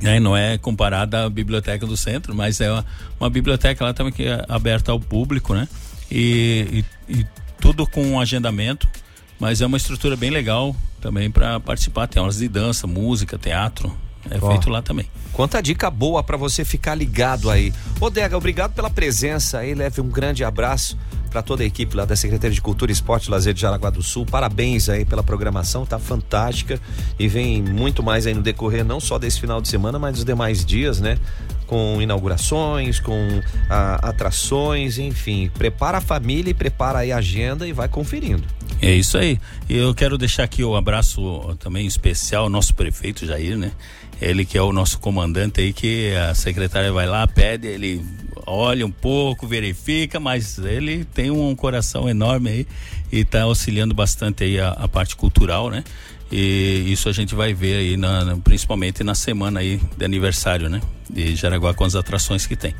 né? Não é comparada à biblioteca do centro, mas é uma, uma biblioteca lá também que é aberta ao público, né? E, e- e tudo com um agendamento, mas é uma estrutura bem legal também para participar. Tem aulas de dança, música, teatro, é Ó. feito lá também. Quanta dica boa para você ficar ligado aí. Ô Dega, obrigado pela presença aí. Leve um grande abraço para toda a equipe lá da Secretaria de Cultura, Esporte e Lazer de Jaraguá do Sul. Parabéns aí pela programação, tá fantástica. E vem muito mais aí no decorrer, não só desse final de semana, mas dos demais dias, né? Com inaugurações, com ah, atrações, enfim. Prepara a família e prepara aí a agenda e vai conferindo. É isso aí. Eu quero deixar aqui o um abraço também especial ao nosso prefeito Jair, né? Ele que é o nosso comandante aí, que a secretária vai lá, pede, ele olha um pouco, verifica, mas ele tem um coração enorme aí e está auxiliando bastante aí a, a, parte cultural, né? E isso a gente vai ver aí, na, principalmente na semana aí de aniversário, né? De Jaraguá com as atrações que tem.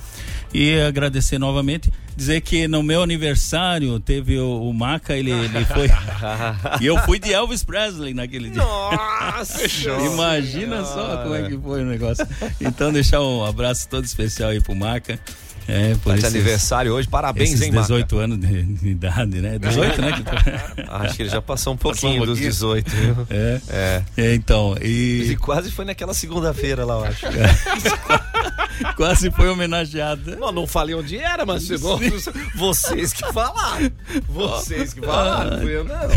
E agradecer novamente, dizer que no meu aniversário teve o, o Maca, ele, ele foi. e eu fui de Elvis Presley naquele dia. Nossa! Imagina só como é que foi o negócio. Então, deixar um abraço todo especial aí pro Maca. É, por tá de aniversário hoje, parabéns, esses hein, 18 Maca? anos de, de, idade, né? 18, né? Acho que ele já passou um pouquinho, passou um dos 18, viu? É. é. é então, e... Ele quase foi naquela segunda-feira lá, eu acho. É. quase foi homenageado. Não, não falei onde era, mas chegou vocês que falaram. Vocês que falaram, ah. eu não.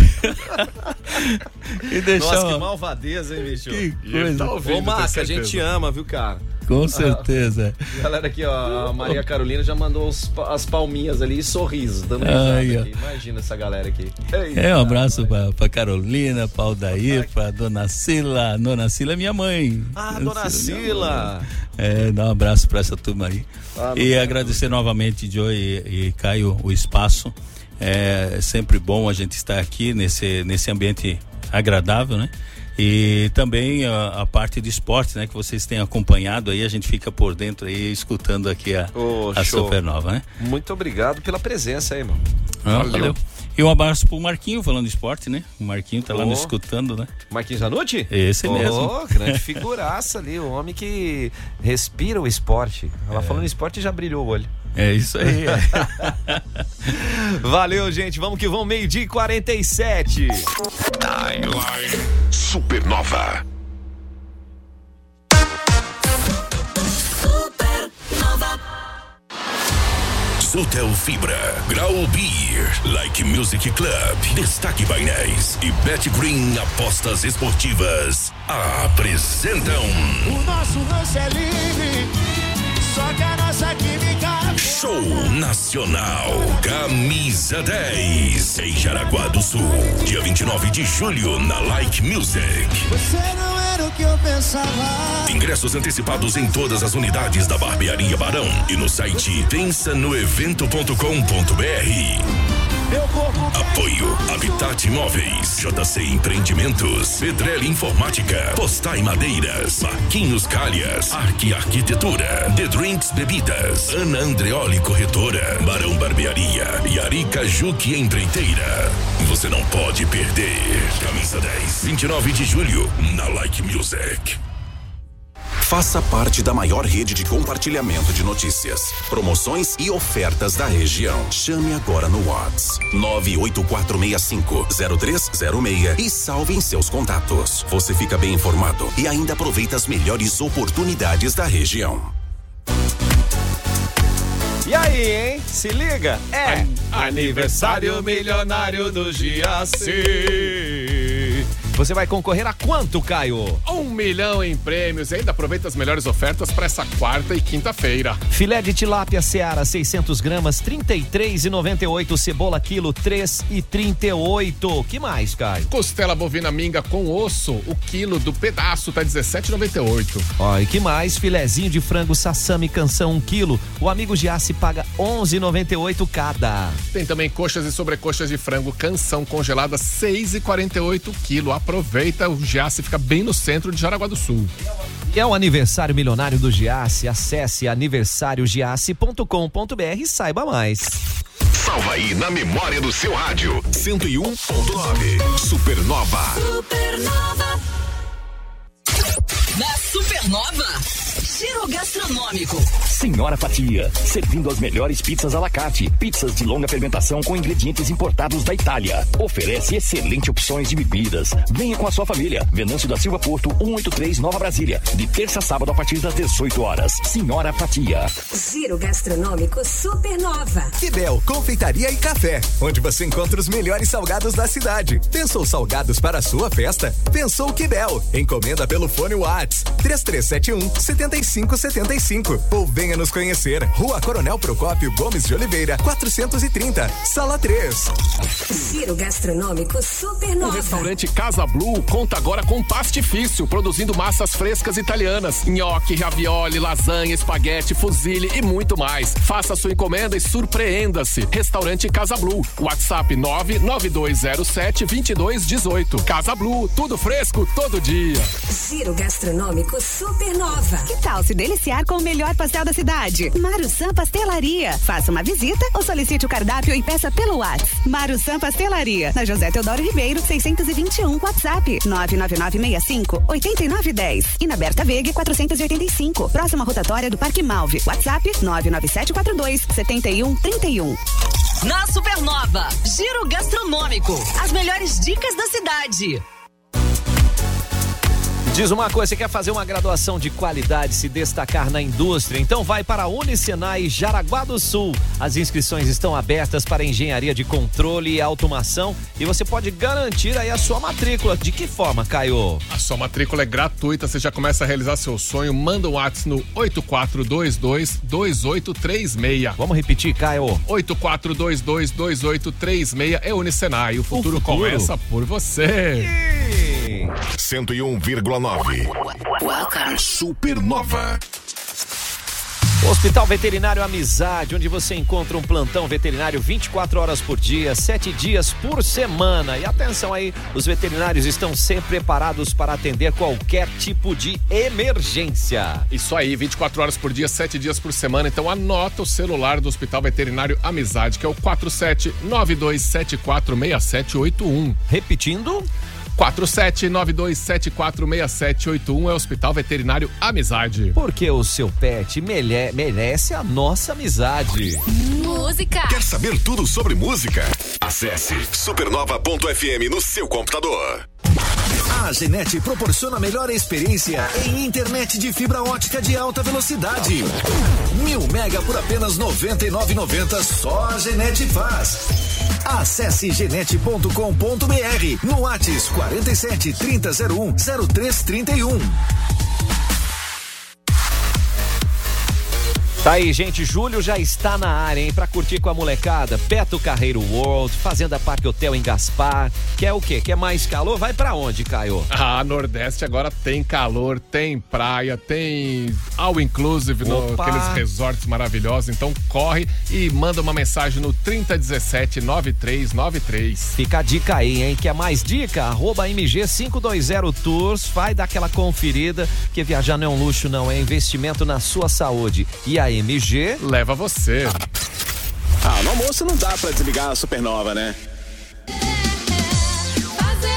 E deixou... Nossa, que malvadeza, hein, bicho? Que coisa. Tá ouvindo, Ô, Maca, a gente ama, viu, cara? Com certeza. Galera aqui, ó, a Maria Carolina já mandou os, as palminhas ali e sorrisos, dando Ai, aqui. Imagina essa galera aqui. Eita, é, um abraço pra, pra Carolina, pra Aldair, pra Dona Sila. Dona Sila é minha mãe. Ah, Dona Sila. É, dá um abraço pra essa turma aí. Ah, e agradecer novamente, Joe e, e Caio, o espaço. É sempre bom a gente estar aqui nesse, nesse ambiente agradável, né? E também a, a, parte de esporte, né, que vocês têm acompanhado aí, a gente fica por dentro aí escutando aqui a, oh, a Supernova, né? Muito obrigado pela presença aí, mano. Ah, valeu. valeu. E um abraço pro Marquinho falando de esporte, né? O Marquinho tá oh. lá nos escutando, né? Marquinhos Zanucci? Esse oh, mesmo. grande figuraça ali, o homem que respira o esporte. Ela é. falando esporte já brilhou o olho. É isso aí. Valeu, gente. Vamos que vamos, meio-dia e 47. Timeline Supernova. Supernova. Sotel Fibra, Grau Beer, Like Music Club, Destaque Painéis e Bet Green Apostas Esportivas apresentam. O nosso lance é livre, só que a nossa química Show Nacional Camisa 10 em Jaraguá do Sul, dia 29 de julho na Like Music. Você não era o que eu pensava. Ingressos antecipados em todas as unidades da Barbearia Barão e no site pensanoevento.com.br. Imóveis, JC Empreendimentos, Pedrelli Informática, Postai Madeiras, Marquinhos Calhas, Arque Arquitetura, The Drinks Bebidas, Ana Andreoli Corretora, Barão Barbearia. E Arica Juque Empreiteira. Você não pode perder. Camisa 10, 29 de julho, na Like Music. Faça parte da maior rede de compartilhamento de notícias, promoções e ofertas da região. Chame agora no Whats 984650306 e salve em seus contatos. Você fica bem informado e ainda aproveita as melhores oportunidades da região. E aí, hein? Se liga, é aniversário milionário do Giaci. Você vai concorrer a quanto, Caio? Um milhão em prêmios e ainda aproveita as melhores ofertas para essa quarta e quinta-feira. Filé de tilápia Seara, 600 gramas, 33,98. Cebola quilo, 3,38. Que mais, Caio? Costela bovina minga com osso, o quilo do pedaço tá 17,98. Ó, e que mais? Filezinho de frango sassami canção, 1 um quilo. O amigo Giasse paga 11,98 cada. Tem também coxas e sobrecoxas de frango canção congelada, 6,48 quilo aproveita, o Giasse fica bem no centro de Jaraguá do Sul. E é o aniversário milionário do Giasse. Acesse aniversariogiasse.com.br e saiba mais. Salva aí na memória do seu rádio. 101.9 Supernova. Supernova. Na Supernova, giro gastronômico. Senhora Fatia, servindo as melhores pizzas à la carte. Pizzas de longa fermentação com ingredientes importados da Itália. Oferece excelentes opções de bebidas. Venha com a sua família. Venâncio da Silva Porto, 183 Nova Brasília. De terça a sábado a partir das 18 horas. Senhora Fatia. Giro gastronômico Supernova. Kibel, confeitaria e café, onde você encontra os melhores salgados da cidade. Pensou salgados para a sua festa? Pensou Kibel. Encomenda pelo fone Whats 3371 75 3575. Ou venha nos conhecer. Rua Coronel Procópio Gomes de Oliveira, 430, Sala 3. Giro gastronômico O Supernova. restaurante Casa Blue conta agora com pastifício, produzindo massas frescas italianas, nhoque, ravioli, lasanha, espaguete, fusilli e muito mais. Faça sua encomenda e surpreenda-se. Restaurante Casa Blue, WhatsApp 99207 2218. Casa Blue, tudo fresco todo dia. Giro gastronômico Supernova. Que tal se deliciar com o melhor pastel da cidade? Marusan Pastelaria. Faça uma visita ou solicite o cardápio e peça pelo WhatsApp. Marusan Pastelaria, na José Teodoro Ribeiro, 621, WhatsApp 99965 8910 e na Berta Veg 485, próxima rotatória do Parque Malve. WhatsApp 99742 7131. Na Supernova, Giro Gastronômico. As melhores dicas da cidade. Diz uma coisa, você quer fazer uma graduação de qualidade, se destacar na indústria? Então vai para a Unicenai Jaraguá do Sul. As inscrições estão abertas para engenharia de controle e automação e você pode garantir aí a sua matrícula. De que forma, Caio? A sua matrícula é gratuita, você já começa a realizar seu sonho. Manda um WhatsApp no 8422-2836. Vamos repetir, Caio. 8422-2836 é Unicenai. O futuro, futuro. começa por você. 101,9. Supernova. Hospital Veterinário Amizade, onde você encontra um plantão veterinário 24 horas por dia, 7 dias por semana. E atenção aí, os veterinários estão sempre preparados para atender qualquer tipo de emergência. Isso aí, 24 horas por dia, 7 dias por semana. Então anota o celular do Hospital Veterinário Amizade, que é o 4792746781. Repetindo? 4792746781 é o Hospital Veterinário Amizade. Porque o seu pet merece a nossa amizade. Música. Quer saber tudo sobre música? Acesse supernova.fm no seu computador. A Genete proporciona a melhor experiência em internet de fibra ótica de alta velocidade. Mil mega por apenas R$ 99,90 só a Genete faz. Acesse genete.com.br no Whats 47 3001 0331. Tá aí, gente. Julho já está na área, hein? Pra curtir com a molecada. Beto Carreiro World, Fazenda Parque Hotel em Gaspar. Quer o quê? Quer mais calor? Vai pra onde, Caio? Ah, Nordeste agora tem calor, tem praia, tem all inclusive no, aqueles resorts maravilhosos. Então corre e manda uma mensagem no 3017 9393. Fica a dica aí, hein? Quer mais dica? Arroba MG520 Tours. Vai dar aquela conferida, que viajar não é um luxo, não. É investimento na sua saúde. E a MG leva você. Ah, no almoço não dá pra desligar a supernova, né?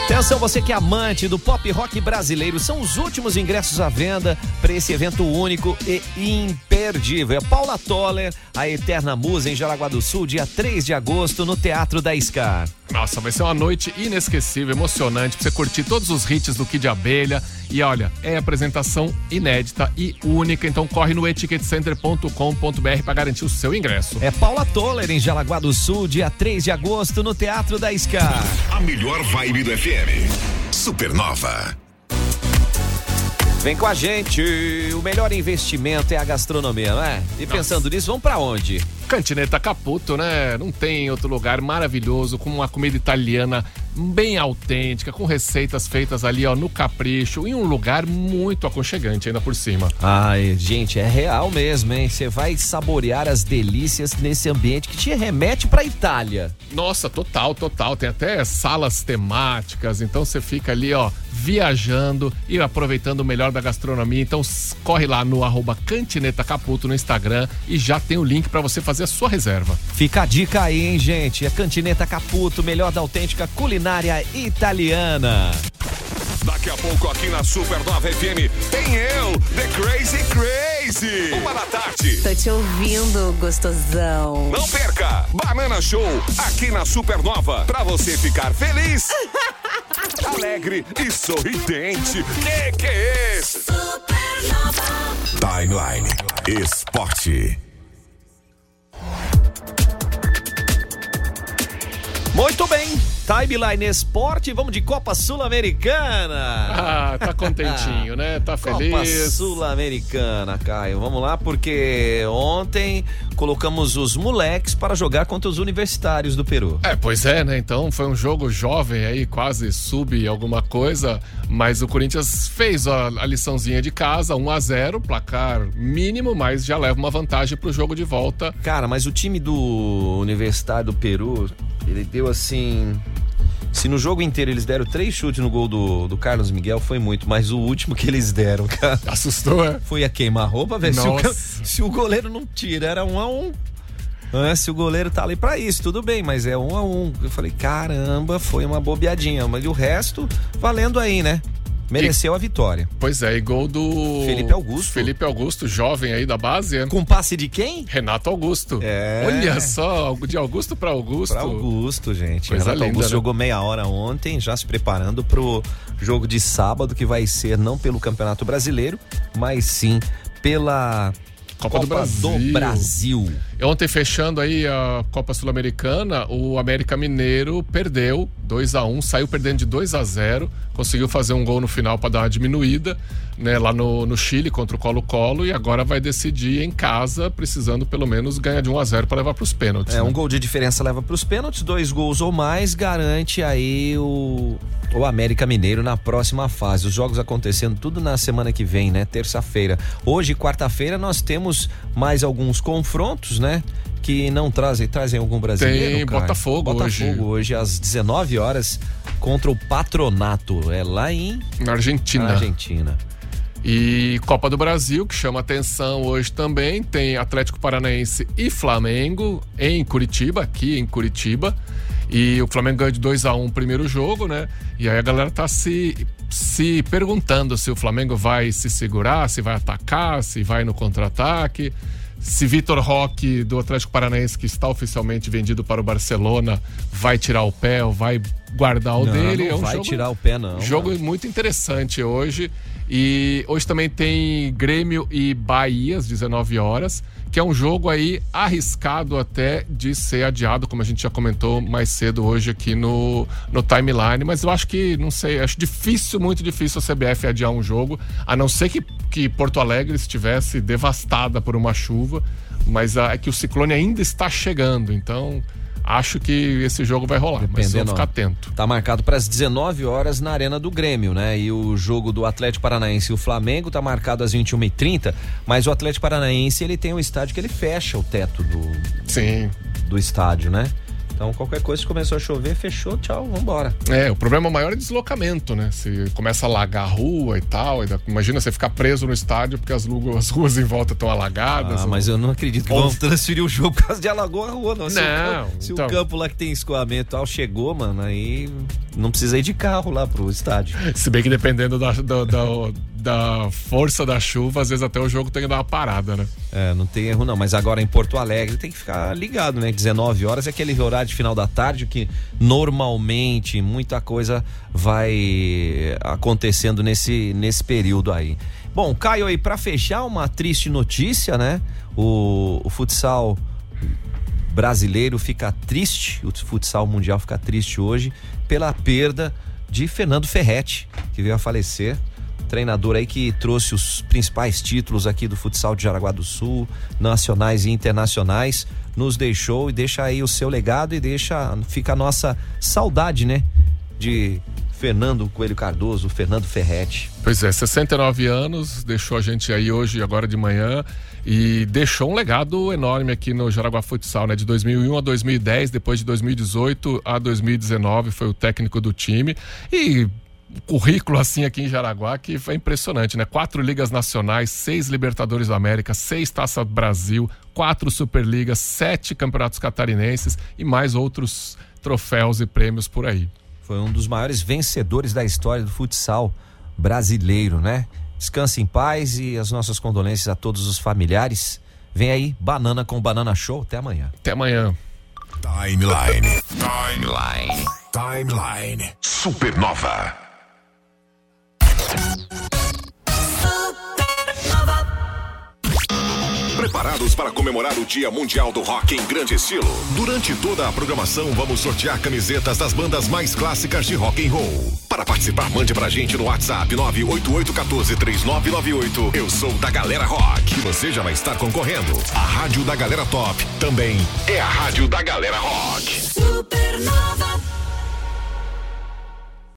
Atenção, você que é amante do pop rock brasileiro, são os últimos ingressos à venda para esse evento único e imperdível. É Paula Toller, a Eterna Musa, em Jaraguá do Sul, dia 3 de agosto, no Teatro da Scar. Nossa, vai ser uma noite inesquecível, emocionante, pra você curtir todos os hits do Kid Abelha. E olha, é apresentação inédita e única, então corre no eticketcenter.com.br para garantir o seu ingresso. É Paula Toller, em Jaraguá do Sul, dia 3 de agosto, no Teatro da Scar. A melhor vibe do FM. Supernova. Vem com a gente, o melhor investimento é a gastronomia, não é? E pensando nisso, vamos pra onde? Cantineta Caputo, né? Não tem outro lugar maravilhoso com uma comida italiana bem autêntica, com receitas feitas ali, ó, no capricho, em um lugar muito aconchegante ainda por cima. Ai, gente, é real mesmo, hein? Você vai saborear as delícias nesse ambiente que te remete pra Itália. Nossa, total, total. Tem até salas temáticas, então você fica ali, ó, viajando e aproveitando o melhor da gastronomia. Então corre lá no arroba Cantineta Caputo no Instagram e já tem o link para você fazer a sua reserva. Fica a dica aí, hein, gente? É Cantineta Caputo, melhor da autêntica culinária italiana. Daqui a pouco aqui na Supernova FM tem eu, The Crazy Crazy. Uma da tarde. Tô te ouvindo, gostosão. Não perca! Banana Show aqui na Supernova pra você ficar feliz, alegre e sorridente. Que que é esse? Timeline Esporte. Muito bem. Timeline Esporte, vamos de Copa Sul-Americana. Ah, tá contentinho, né? Tá feliz. Copa Sul-Americana, Caio. Vamos lá, porque ontem colocamos os moleques para jogar contra os universitários do Peru. É, pois é, né? Então foi um jogo jovem aí, quase sub alguma coisa, mas o Corinthians fez a, a liçãozinha de casa, 1 a 0 placar mínimo, mas já leva uma vantagem pro jogo de volta. Cara, mas o time do Universitário do Peru, ele deu assim. Se no jogo inteiro eles deram três chutes no gol do, do Carlos Miguel, foi muito, mas o último que eles deram, cara. Assustou, é? Foi a queima-roupa, velho. Se, o se o goleiro não tira, era um a um. É, se o goleiro tá ali pra isso, tudo bem, mas é um a um. Eu falei, caramba, foi uma bobeadinha. Mas o resto, valendo aí, né? Mereceu a vitória. Pois é, e gol do. Felipe Augusto. Felipe Augusto, jovem aí da base. é? Com passe de quem? Renato Augusto. É. Olha só, de Augusto pra Augusto. Pra Augusto, gente. Coisa Renato linda, Augusto né? jogou meia hora ontem, já se preparando pro jogo de sábado, que vai ser não pelo Campeonato Brasileiro, mas sim pela Copa, do Brasil. Brasil. Ontem, fechando aí a Copa Sul-Americana, o América Mineiro perdeu 2 a 1 saiu perdendo de 2 a 0 conseguiu fazer um gol no final para dar uma diminuída, né, lá no, no Chile contra o Colo-Colo e agora vai decidir em casa, precisando pelo menos ganhar de 1 a 0 para levar para os pênaltis. É, né? um gol de diferença leva para os pênaltis, dois gols ou mais garante aí o, o América Mineiro na próxima fase. Os jogos acontecendo tudo na semana que vem, né? Terça-feira. Hoje, quarta-feira, nós temos mais alguns confrontos, né? Que não trazem, trazem algum brasileiro. Tem Caio? Botafogo hoje. Botafogo hoje às 19 horas contra o Patronato. É lá em Na Argentina. na Argentina. E Copa do Brasil, que chama atenção hoje também, tem Atlético Paranaense e Flamengo em Curitiba, aqui em Curitiba. E o Flamengo ganhou de 2 a 1 o primeiro jogo, né? E aí a galera tá se, se perguntando se o Flamengo vai se segurar, se vai atacar, se vai no contra-ataque. Se Vitor Roque, do Atlético Paranaense, que está oficialmente vendido para o Barcelona, vai tirar o pé ou vai guardar o Não, dele. não é um vai jogo, tirar o pé, não. Jogo muito interessante hoje. E hoje também tem Grêmio e Bahia às 19 horas, que é um jogo aí arriscado até de ser adiado, como a gente já comentou mais cedo hoje aqui no, no timeline. Mas eu acho que, não sei, acho difícil, muito difícil a CBF adiar um jogo, a não ser que, que Porto Alegre estivesse devastada por uma chuva. Mas é que o ciclone ainda está chegando, então acho que esse jogo vai rolar. mas vamos ficar atento. Tá marcado para as 19 horas na Arena do Grêmio, né? E o jogo do Atlético Paranaense e o Flamengo tá marcado às 21h30, mas o Atlético Paranaense ele tem um estádio que ele fecha o teto do, Sim. do estádio, né? Então qualquer coisa que começou a chover, fechou, tchau, vambora. É, o problema maior é deslocamento, né? Se começa a alagar a rua e tal, e da- imagina você ficar preso no estádio porque as, as ruas em volta estão alagadas. Ah, mas eu não acredito que Ou- vão transferir o jogo por causa de Alagoa Rua, não. Se, Não, o, se então. o campo lá que tem escoamento tal chegou, mano, aí não precisa ir de carro lá pro estádio. Se bem que dependendo da, da, da- da força da chuva, às vezes até o jogo tem que dar uma parada, né? É, não tem erro não, mas agora em Porto Alegre tem que ficar ligado, né? 19 horas é aquele horário de final da tarde que normalmente muita coisa vai acontecendo nesse, nesse período aí. Bom, Caio aí, pra fechar uma triste notícia, né? O, o futsal brasileiro fica triste, o futsal mundial fica triste hoje pela perda de Fernando Ferretti, que veio a falecer. Treinador aí que trouxe os principais títulos aqui do futsal de Jaraguá do Sul, nacionais e internacionais, nos deixou e deixa aí o seu legado e deixa, fica a nossa saudade, né? De Fernando Coelho Cardoso, Fernando Ferretti. Pois é, 69 anos, deixou a gente aí hoje, agora de manhã, e deixou um legado enorme aqui no Jaraguá Futsal, né? De 2001 a 2010, depois de 2018 a 2019, foi o técnico do time. E currículo assim aqui em Jaraguá que foi impressionante, né? Quatro ligas nacionais, seis Libertadores da América, seis Taça Brasil, quatro Superligas, sete campeonatos catarinenses e mais outros troféus e prêmios por aí. Foi um dos maiores vencedores da história do futsal brasileiro, né? Descanse em paz e as nossas condolências a todos os familiares. Vem aí, Banana com Banana Show. Até amanhã. Até amanhã. Timeline. Timeline. Timeline. Supernova. Preparados para comemorar o Dia Mundial do Rock em grande estilo? Durante toda a programação, vamos sortear camisetas das bandas mais clássicas de rock and roll. Para participar, mande pra gente no WhatsApp 988143998. Eu sou da Galera Rock você já vai estar concorrendo. A Rádio da Galera Top também é a Rádio da Galera Rock. Super